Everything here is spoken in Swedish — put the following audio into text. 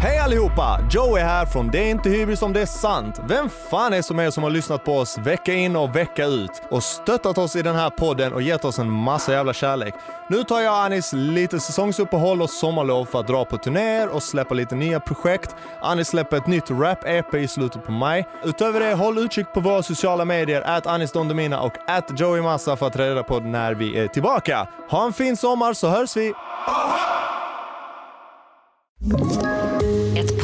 Hej allihopa! Joey här från Det är inte hybris om det är sant. Vem fan är som är som har lyssnat på oss vecka in och vecka ut och stöttat oss i den här podden och gett oss en massa jävla kärlek. Nu tar jag och Anis lite säsongsuppehåll och sommarlov för att dra på turnéer och släppa lite nya projekt. Anis släpper ett nytt rap-EP i slutet på maj. Utöver det, håll utkik på våra sociala medier, att Anis Dondomina och att Joey Massa för att ta reda på när vi är tillbaka. Ha en fin sommar så hörs vi!